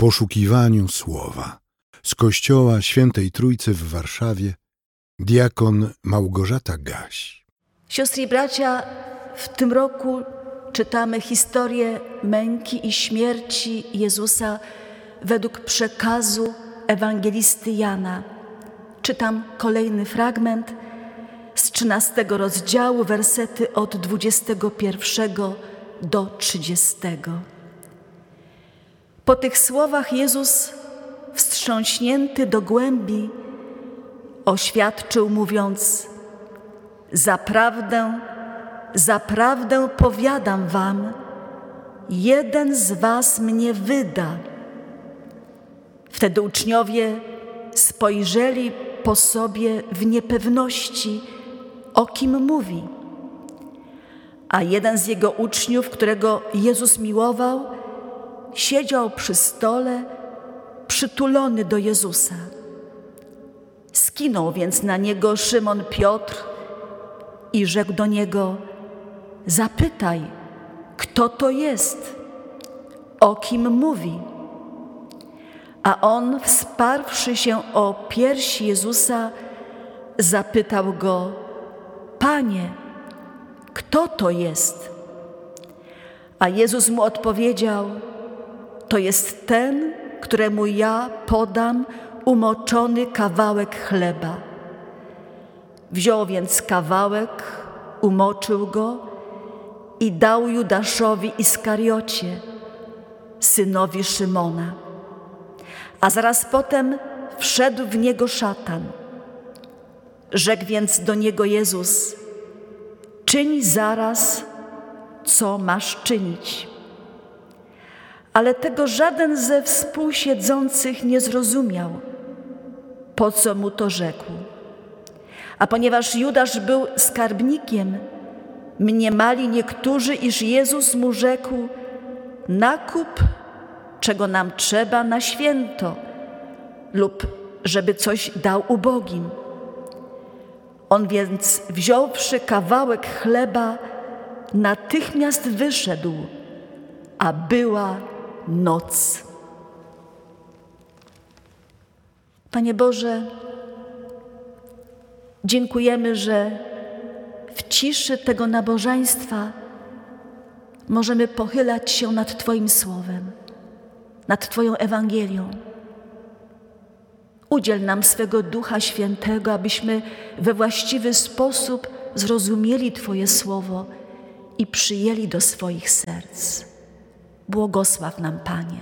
poszukiwaniu słowa. Z kościoła Świętej Trójcy w Warszawie diakon Małgorzata Gaś. Siostry i bracia, w tym roku czytamy historię męki i śmierci Jezusa według przekazu ewangelisty Jana. Czytam kolejny fragment z 13 rozdziału, wersety od 21 do 30. Po tych słowach Jezus, wstrząśnięty do głębi, oświadczył, mówiąc: Zaprawdę, zaprawdę powiadam wam, jeden z was mnie wyda. Wtedy uczniowie spojrzeli po sobie w niepewności, o kim mówi. A jeden z jego uczniów, którego Jezus miłował, siedział przy stole, przytulony do Jezusa. Skinął więc na niego Szymon Piotr i rzekł do niego: Zapytaj, kto to jest, o kim mówi. A on, wsparwszy się o piersi Jezusa, zapytał go: Panie, kto to jest? A Jezus mu odpowiedział: To jest ten, któremu ja podam umoczony kawałek chleba. Wziął więc kawałek, umoczył go i dał Judaszowi Iskariocie, synowi Szymona. A zaraz potem wszedł w niego szatan. Rzekł więc do niego Jezus: Czyń zaraz, co masz czynić. Ale tego żaden ze współsiedzących nie zrozumiał, po co mu to rzekł. A ponieważ Judasz był skarbnikiem, mniemali niektórzy, iż Jezus mu rzekł: Nakup, czego nam trzeba na święto, lub żeby coś dał ubogim. On więc, wziąwszy kawałek chleba, natychmiast wyszedł, a była noc. Panie Boże, dziękujemy, że w ciszy tego nabożeństwa możemy pochylać się nad Twoim Słowem, nad Twoją Ewangelią. Udziel nam swego Ducha Świętego, abyśmy we właściwy sposób zrozumieli Twoje Słowo i przyjęli do swoich serc. Błogosław nam, Panie.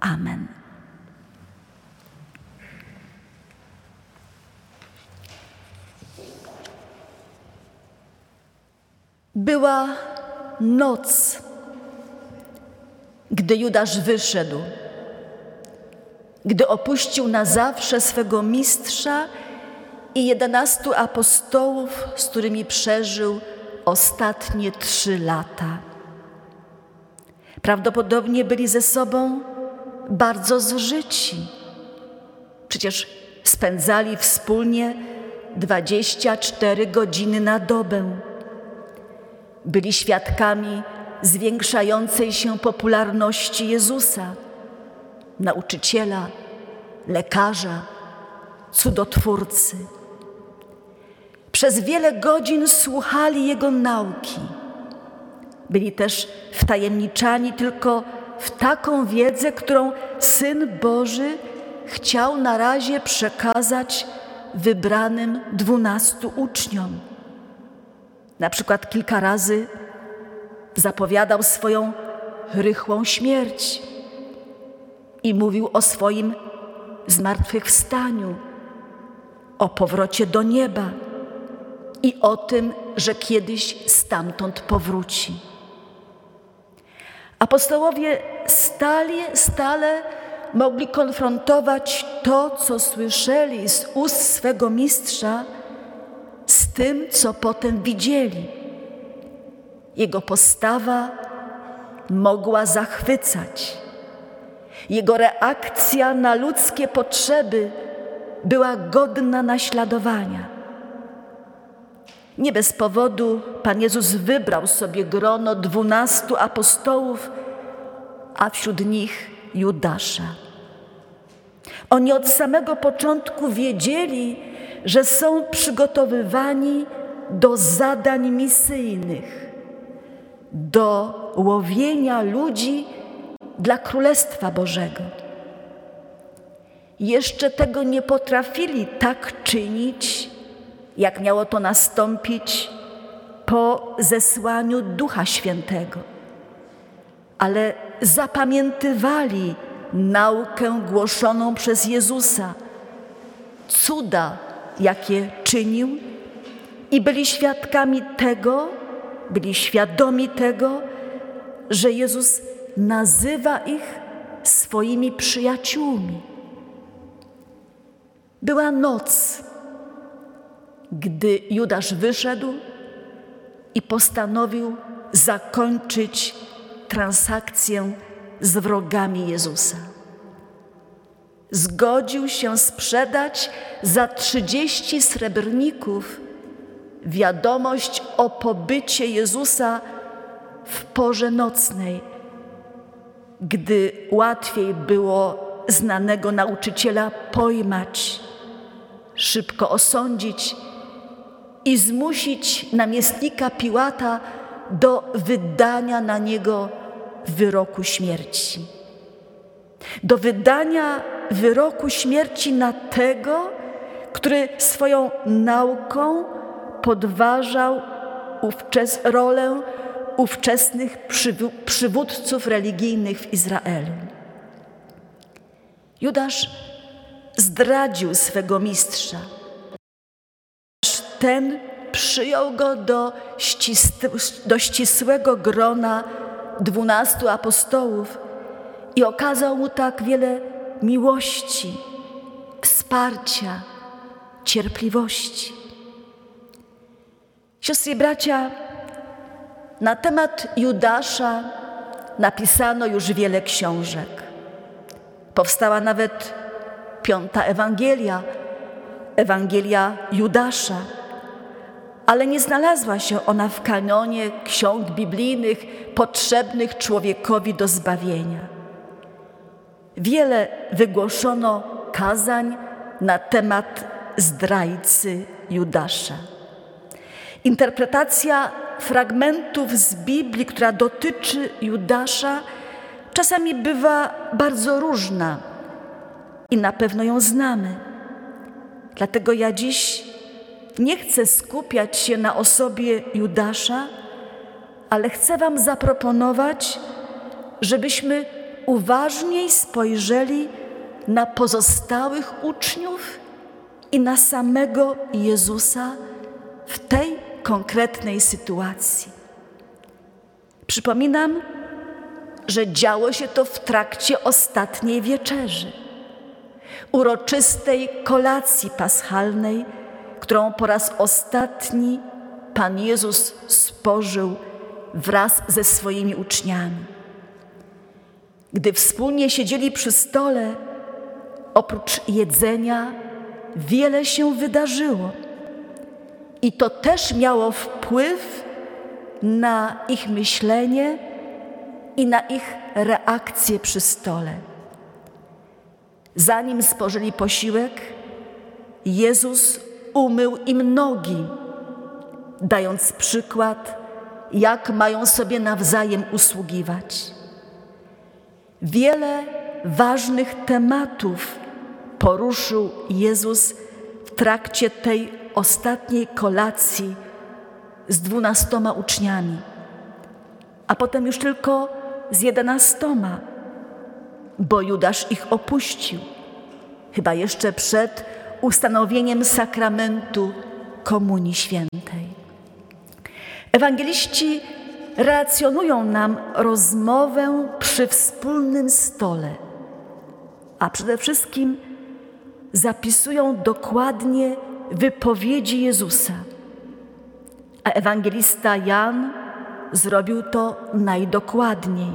Amen. Była noc, gdy Judasz wyszedł, gdy opuścił na zawsze swego mistrza i jedenastu apostołów, z którymi przeżył ostatnie trzy lata. Prawdopodobnie byli ze sobą bardzo zżyci. Przecież spędzali wspólnie 24 godziny na dobę. Byli świadkami zwiększającej się popularności Jezusa, nauczyciela, lekarza, cudotwórcy. Przez wiele godzin słuchali Jego nauki. Byli też wtajemniczani tylko w taką wiedzę, którą Syn Boży chciał na razie przekazać wybranym dwunastu uczniom. Na przykład kilka razy zapowiadał swoją rychłą śmierć i mówił o swoim zmartwychwstaniu, o powrocie do nieba i o tym, że kiedyś stamtąd powróci. Apostołowie stale, stale mogli konfrontować to, co słyszeli z ust swego mistrza, z tym, co potem widzieli. Jego postawa mogła zachwycać. Jego reakcja na ludzkie potrzeby była godna naśladowania. Nie bez powodu Pan Jezus wybrał sobie grono dwunastu apostołów, a wśród nich Judasza. Oni od samego początku wiedzieli, że są przygotowywani do zadań misyjnych, do łowienia ludzi dla Królestwa Bożego. Jeszcze tego nie potrafili tak czynić, jak miało to nastąpić po zesłaniu Ducha Świętego, ale zapamiętywali naukę głoszoną przez Jezusa, cuda, jakie czynił, i byli świadkami tego, byli świadomi tego, że Jezus nazywa ich swoimi przyjaciółmi. Była noc, gdy Judasz wyszedł i postanowił zakończyć transakcję z wrogami Jezusa. Zgodził się sprzedać za trzydzieści srebrników wiadomość o pobycie Jezusa w porze nocnej, gdy łatwiej było znanego nauczyciela pojmać, szybko osądzić i zmusić namiestnika Piłata do wydania na niego wyroku śmierci. Do wydania wyroku śmierci na tego, który swoją nauką podważał ówczes rolę ówczesnych przywódców religijnych w Izraelu. Judasz zdradził swego mistrza. Ten przyjął go do, do ścisłego grona dwunastu apostołów i okazał mu tak wiele miłości, wsparcia, cierpliwości. Siostry i bracia, na temat Judasza napisano już wiele książek. Powstała nawet piąta Ewangelia, Ewangelia Judasza, ale nie znalazła się ona w kanonie ksiąg biblijnych potrzebnych człowiekowi do zbawienia. Wiele wygłoszono kazań na temat zdrajcy Judasza. Interpretacja fragmentów z Biblii, która dotyczy Judasza, czasami bywa bardzo różna i na pewno ją znamy. Dlatego ja dziś nie chcę skupiać się na osobie Judasza, ale chcę Wam zaproponować, żebyśmy uważniej spojrzeli na pozostałych uczniów i na samego Jezusa w tej konkretnej sytuacji. Przypominam, że działo się to w trakcie ostatniej wieczerzy, uroczystej kolacji paschalnej, którą po raz ostatni Pan Jezus spożył wraz ze swoimi uczniami. Gdy wspólnie siedzieli przy stole, oprócz jedzenia, wiele się wydarzyło. I to też miało wpływ na ich myślenie i na ich reakcję przy stole. Zanim spożyli posiłek, Jezus umył im nogi, dając przykład, jak mają sobie nawzajem usługiwać. Wiele ważnych tematów poruszył Jezus w trakcie tej ostatniej kolacji z dwunastoma uczniami, a potem już tylko z jedenastoma, bo Judasz ich opuścił, chyba jeszcze przed ustanowieniem sakramentu Komunii Świętej. Ewangeliści relacjonują nam rozmowę przy wspólnym stole, a przede wszystkim zapisują dokładnie wypowiedzi Jezusa. A ewangelista Jan zrobił to najdokładniej.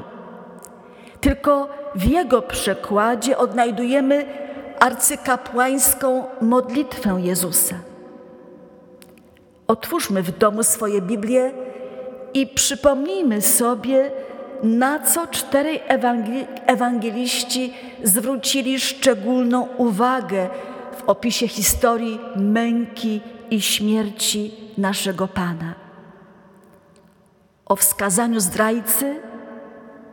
Tylko w jego przekładzie odnajdujemy arcykapłańską modlitwę Jezusa. Otwórzmy w domu swoje Biblię i przypomnijmy sobie na co czterej ewangeliści zwrócili szczególną uwagę w opisie historii męki i śmierci naszego Pana. O wskazaniu zdrajcy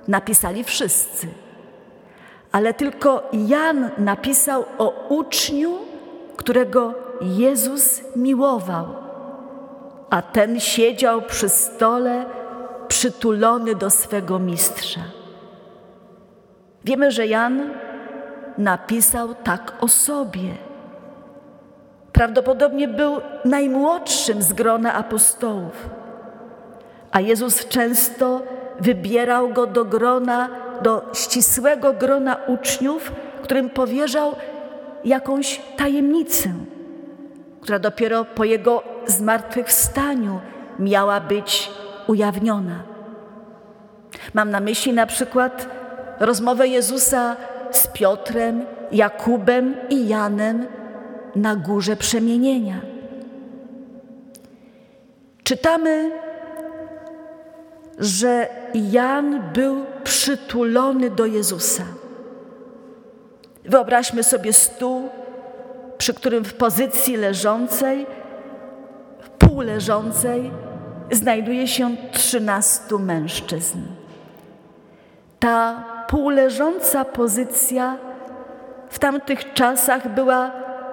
napisali wszyscy, ale tylko Jan napisał o uczniu, którego Jezus miłował, a ten siedział przy stole przytulony do swego mistrza. Wiemy, że Jan napisał tak o sobie. Prawdopodobnie był najmłodszym z grona apostołów, a Jezus często wybierał go do grona, do ścisłego grona uczniów, którym powierzał jakąś tajemnicę, która dopiero po jego zmartwychwstaniu miała być ujawniona. Mam na myśli na przykład rozmowę Jezusa z Piotrem, Jakubem i Janem na górze przemienienia. Czytamy, że Jan był przytulony do Jezusa. Wyobraźmy sobie stół, przy którym w pozycji leżącej, półleżącej, znajduje się trzynastu mężczyzn. Ta półleżąca pozycja w tamtych czasach była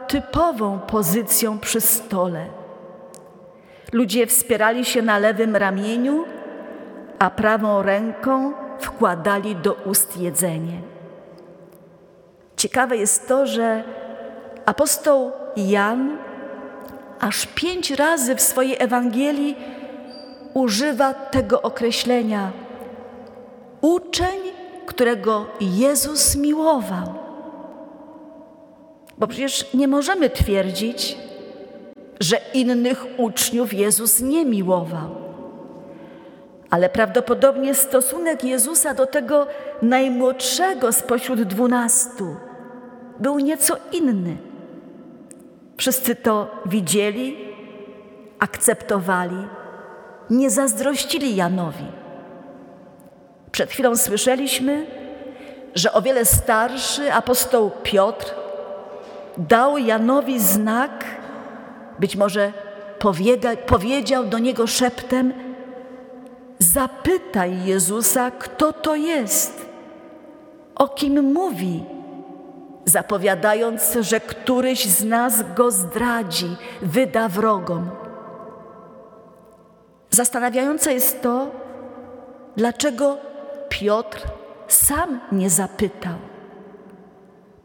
typową pozycją przy stole. Ludzie wspierali się na lewym ramieniu, a prawą ręką wkładali do ust jedzenie. Ciekawe jest to, że apostoł Jan aż pięć razy w swojej Ewangelii używa tego określenia uczeń, którego Jezus miłował. Bo przecież nie możemy twierdzić, że innych uczniów Jezus nie miłował. Ale prawdopodobnie stosunek Jezusa do tego najmłodszego spośród dwunastu był nieco inny. Wszyscy to widzieli, akceptowali, nie zazdrościli Janowi. Przed chwilą słyszeliśmy, że o wiele starszy apostoł Piotr dał Janowi znak, być może powiedział do niego szeptem: Zapytaj Jezusa, kto to jest, o kim mówi, zapowiadając, że któryś z nas go zdradzi, wyda wrogom. Zastanawiające jest to, dlaczego Piotr sam nie zapytał.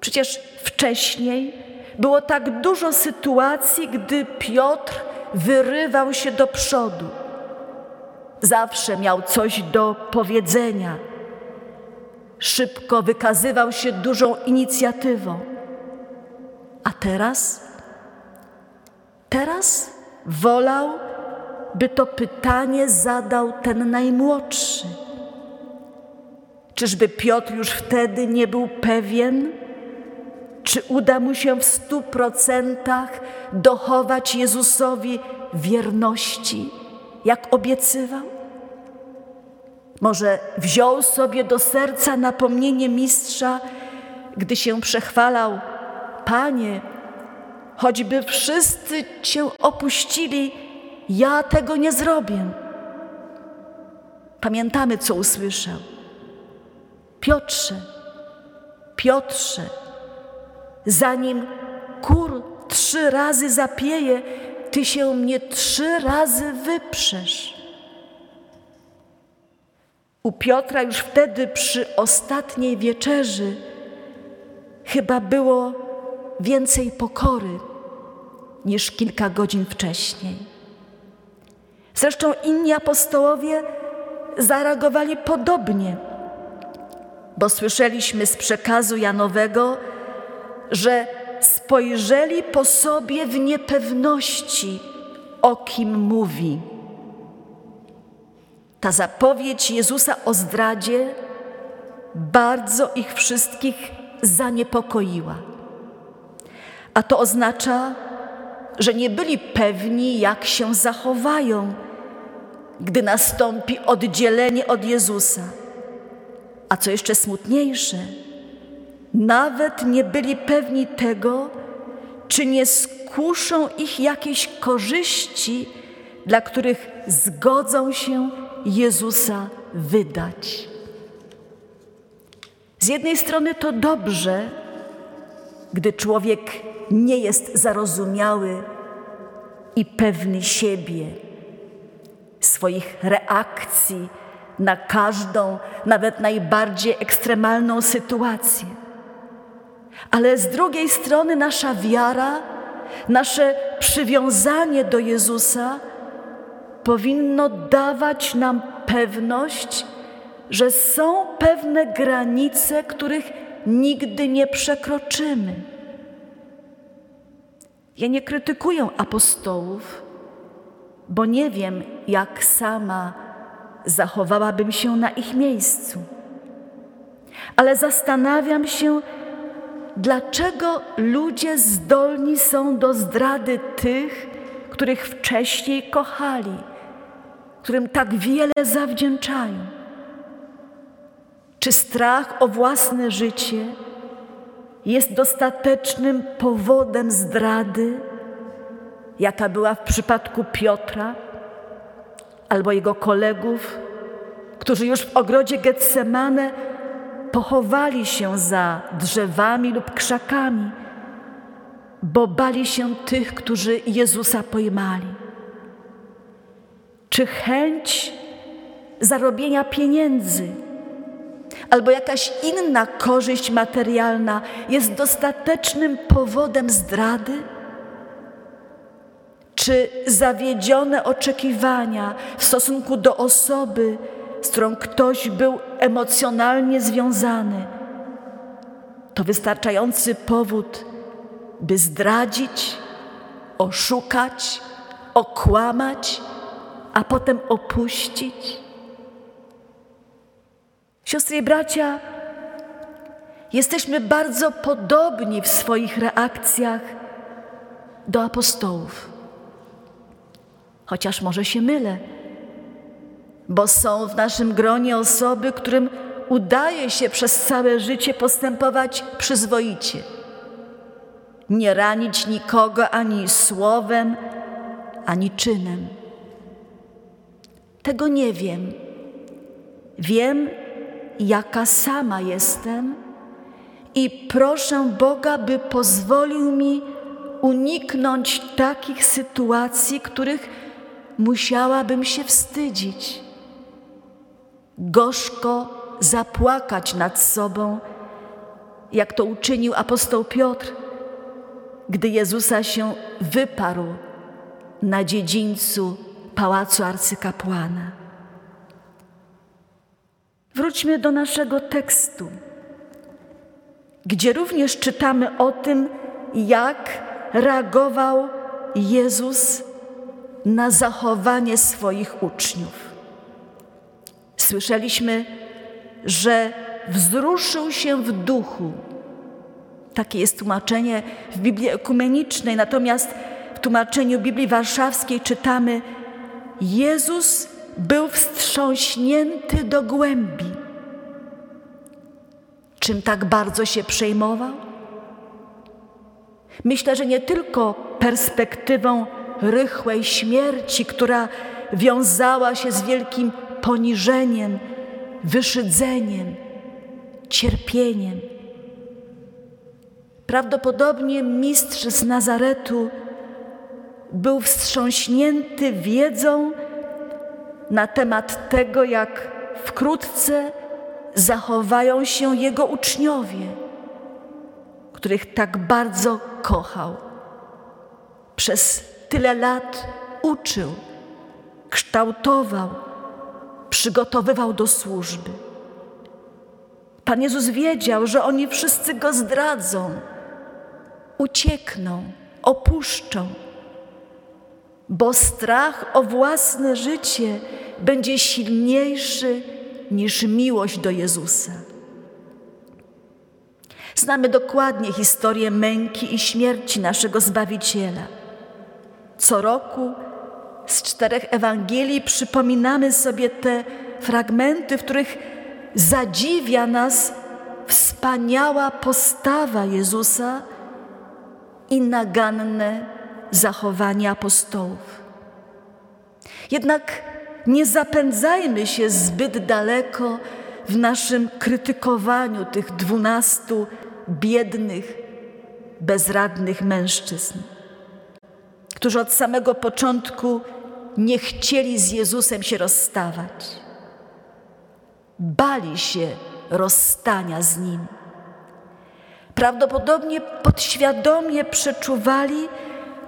Przecież wcześniej było tak dużo sytuacji, gdy Piotr wyrywał się do przodu. Zawsze miał coś do powiedzenia. Szybko wykazywał się dużą inicjatywą. A teraz? Teraz wolał by to pytanie zadał ten najmłodszy. Czyżby Piotr już wtedy nie był pewien, czy uda mu się w stu procentach dochować Jezusowi wierności, jak obiecywał? Może wziął sobie do serca napomnienie mistrza, gdy się przechwalał: Panie, choćby wszyscy Cię opuścili, ja tego nie zrobię. Pamiętamy, co usłyszał. Piotrze, Piotrze, zanim kur trzy razy zapieje, ty się mnie trzy razy wyprzesz. U Piotra już wtedy przy ostatniej wieczerzy chyba było więcej pokory niż kilka godzin wcześniej. Zresztą inni apostołowie zareagowali podobnie, bo słyszeliśmy z przekazu Janowego, że spojrzeli po sobie w niepewności, o kim mówi. Ta zapowiedź Jezusa o zdradzie bardzo ich wszystkich zaniepokoiła. A to oznacza, że nie byli pewni, jak się zachowają, gdy nastąpi oddzielenie od Jezusa. a co jeszcze smutniejsze, nawet nie byli pewni tego, czy nie skuszą ich jakieś korzyści, dla których zgodzą się Jezusa wydać. Z jednej strony to dobrze, gdy człowiek nie jest zarozumiały i pewny siebie, swoich reakcji na każdą, nawet najbardziej ekstremalną sytuację. Ale z drugiej strony nasza wiara, nasze przywiązanie do Jezusa powinno dawać nam pewność, że są pewne granice, których nigdy nie przekroczymy. Ja nie krytykuję apostołów, bo nie wiem, jak sama zachowałabym się na ich miejscu. Ale zastanawiam się, dlaczego ludzie zdolni są do zdrady tych, których wcześniej kochali, którym tak wiele zawdzięczają. Czy strach o własne życie jest dostatecznym powodem zdrady, jaka była w przypadku Piotra albo jego kolegów, którzy już w ogrodzie Getsemane pochowali się za drzewami lub krzakami, bo bali się tych, którzy Jezusa pojmali. Czy chęć zarobienia pieniędzy albo jakaś inna korzyść materialna jest dostatecznym powodem zdrady? Czy zawiedzione oczekiwania w stosunku do osoby, z którą ktoś był emocjonalnie związany, to wystarczający powód, by zdradzić, oszukać, okłamać, a potem opuścić? Siostry i bracia, jesteśmy bardzo podobni w swoich reakcjach do apostołów. Chociaż może się mylę, bo są w naszym gronie osoby, którym udaje się przez całe życie postępować przyzwoicie. Nie ranić nikogo ani słowem, ani czynem. Tego nie wiem. Wiem, jaka sama jestem i proszę Boga, by pozwolił mi uniknąć takich sytuacji, których musiałabym się wstydzić, gorzko zapłakać nad sobą, jak to uczynił apostoł Piotr, gdy Jezusa się wyparł na dziedzińcu pałacu arcykapłana. Wróćmy do naszego tekstu, gdzie również czytamy o tym, jak reagował Jezus na zachowanie swoich uczniów. Słyszeliśmy, że wzruszył się w duchu. Takie jest tłumaczenie w Biblii ekumenicznej, natomiast w tłumaczeniu Biblii Warszawskiej czytamy: Jezus był wstrząśnięty do głębi. Czym tak bardzo się przejmował? Myślę, że nie tylko perspektywą rychłej śmierci, która wiązała się z wielkim poniżeniem, wyszydzeniem, cierpieniem. Prawdopodobnie mistrz z Nazaretu był wstrząśnięty wiedzą na temat tego, jak wkrótce zachowają się jego uczniowie, których tak bardzo kochał. Przez tyle lat uczył, kształtował, przygotowywał do służby. Pan Jezus wiedział, że oni wszyscy go zdradzą, uciekną, opuszczą, bo strach o własne życie będzie silniejszy niż miłość do Jezusa. Znamy dokładnie historię męki i śmierci naszego Zbawiciela. Co roku z czterech Ewangelii przypominamy sobie te fragmenty, w których zadziwia nas wspaniała postawa Jezusa i naganne zachowanie apostołów. Jednak nie zapędzajmy się zbyt daleko w naszym krytykowaniu tych dwunastu biednych, bezradnych mężczyzn, którzy od samego początku nie chcieli z Jezusem się rozstawać. Bali się rozstania z Nim. Prawdopodobnie podświadomie przeczuwali,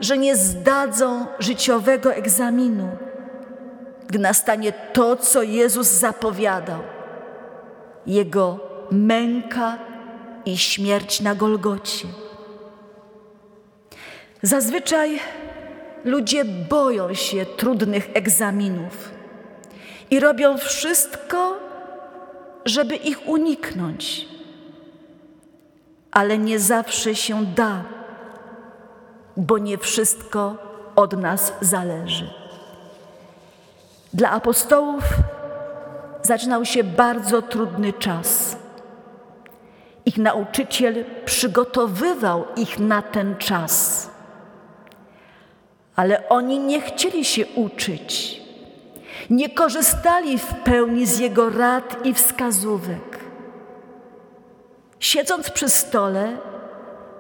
że nie zdadzą życiowego egzaminu, gdy nastanie to, co Jezus zapowiadał Jego męka i śmierć na Golgocie. Zazwyczaj ludzie boją się trudnych egzaminów i robią wszystko, żeby ich uniknąć, ale nie zawsze się da, bo nie wszystko od nas zależy. Dla apostołów zaczynał się bardzo trudny czas. Ich nauczyciel przygotowywał ich na ten czas, ale oni nie chcieli się uczyć, nie korzystali w pełni z jego rad i wskazówek. Siedząc przy stole,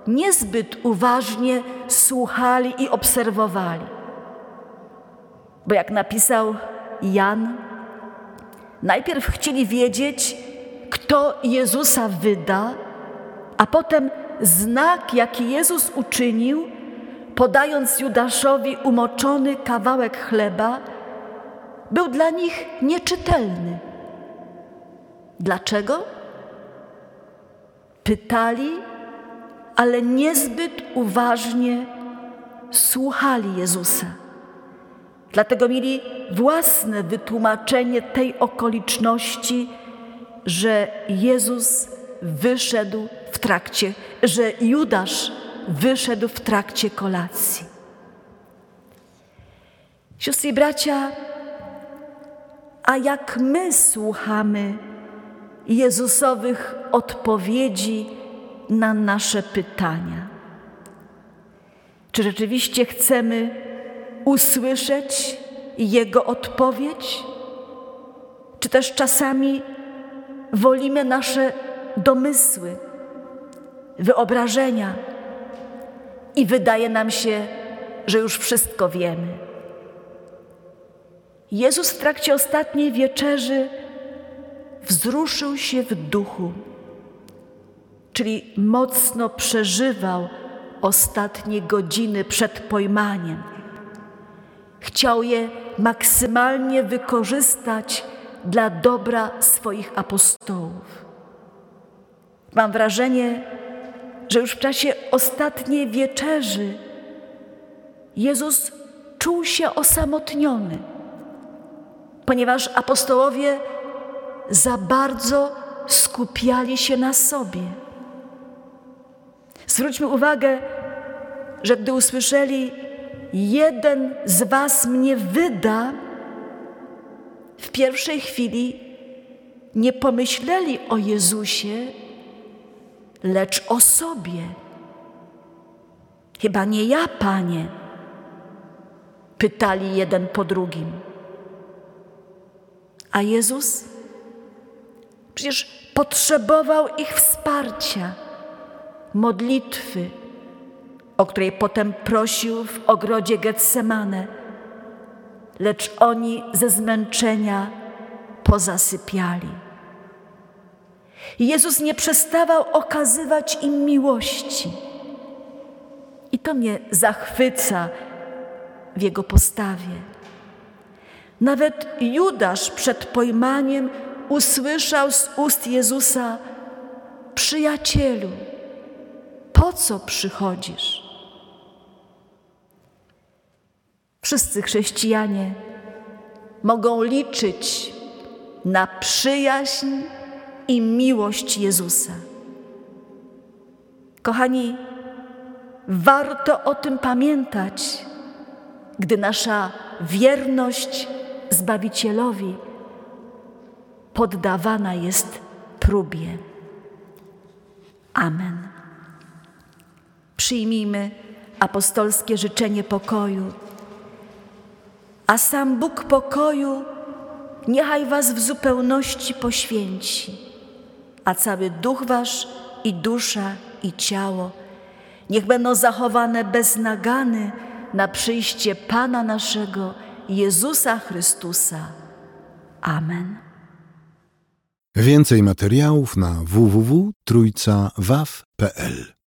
niezbyt uważnie słuchali i obserwowali. Bo jak napisał Jan, najpierw chcieli wiedzieć, kto Jezusa wyda, a potem znak, jaki Jezus uczynił, podając Judaszowi umoczony kawałek chleba, był dla nich nieczytelny. Dlaczego? Pytali, ale niezbyt uważnie słuchali Jezusa. Dlatego mieli własne wytłumaczenie tej okoliczności, że Jezus wyszedł w trakcie, że Judasz wyszedł w trakcie kolacji. Siostry i bracia, a jak my słuchamy Jezusowych odpowiedzi na nasze pytania? Czy rzeczywiście chcemy usłyszeć Jego odpowiedź? Czy też czasami wolimy nasze domysły, wyobrażenia i wydaje nam się, że już wszystko wiemy? Jezus w trakcie ostatniej wieczerzy wzruszył się w duchu, czyli mocno przeżywał ostatnie godziny przed pojmaniem. Chciał je maksymalnie wykorzystać dla dobra swoich apostołów. Mam wrażenie, że już w czasie ostatniej wieczerzy Jezus czuł się osamotniony, ponieważ apostołowie za bardzo skupiali się na sobie. Zwróćmy uwagę, że gdy usłyszeli, jeden z Was mnie wyda, w pierwszej chwili nie pomyśleli o Jezusie, lecz o sobie. Chyba nie ja, Panie, pytali jeden po drugim. A Jezus przecież potrzebował ich wsparcia, modlitwy, o której potem prosił w ogrodzie Getsemane, lecz oni ze zmęczenia pozasypiali. Jezus nie przestawał okazywać im miłości. I to mnie zachwyca w jego postawie. Nawet Judasz przed pojmaniem usłyszał z ust Jezusa: Przyjacielu, po co przychodzisz? Wszyscy chrześcijanie mogą liczyć na przyjaźń i miłość Jezusa. Kochani, warto o tym pamiętać, gdy nasza wierność Zbawicielowi poddawana jest próbie. Amen. Przyjmijmy apostolskie życzenie pokoju, a sam Bóg pokoju niechaj Was w zupełności poświęci, a cały duch Wasz i dusza i ciało niech będą zachowane bez nagany na przyjście Pana naszego Jezusa Chrystusa. Amen. Więcej materiałów na www.trójcawaw.pl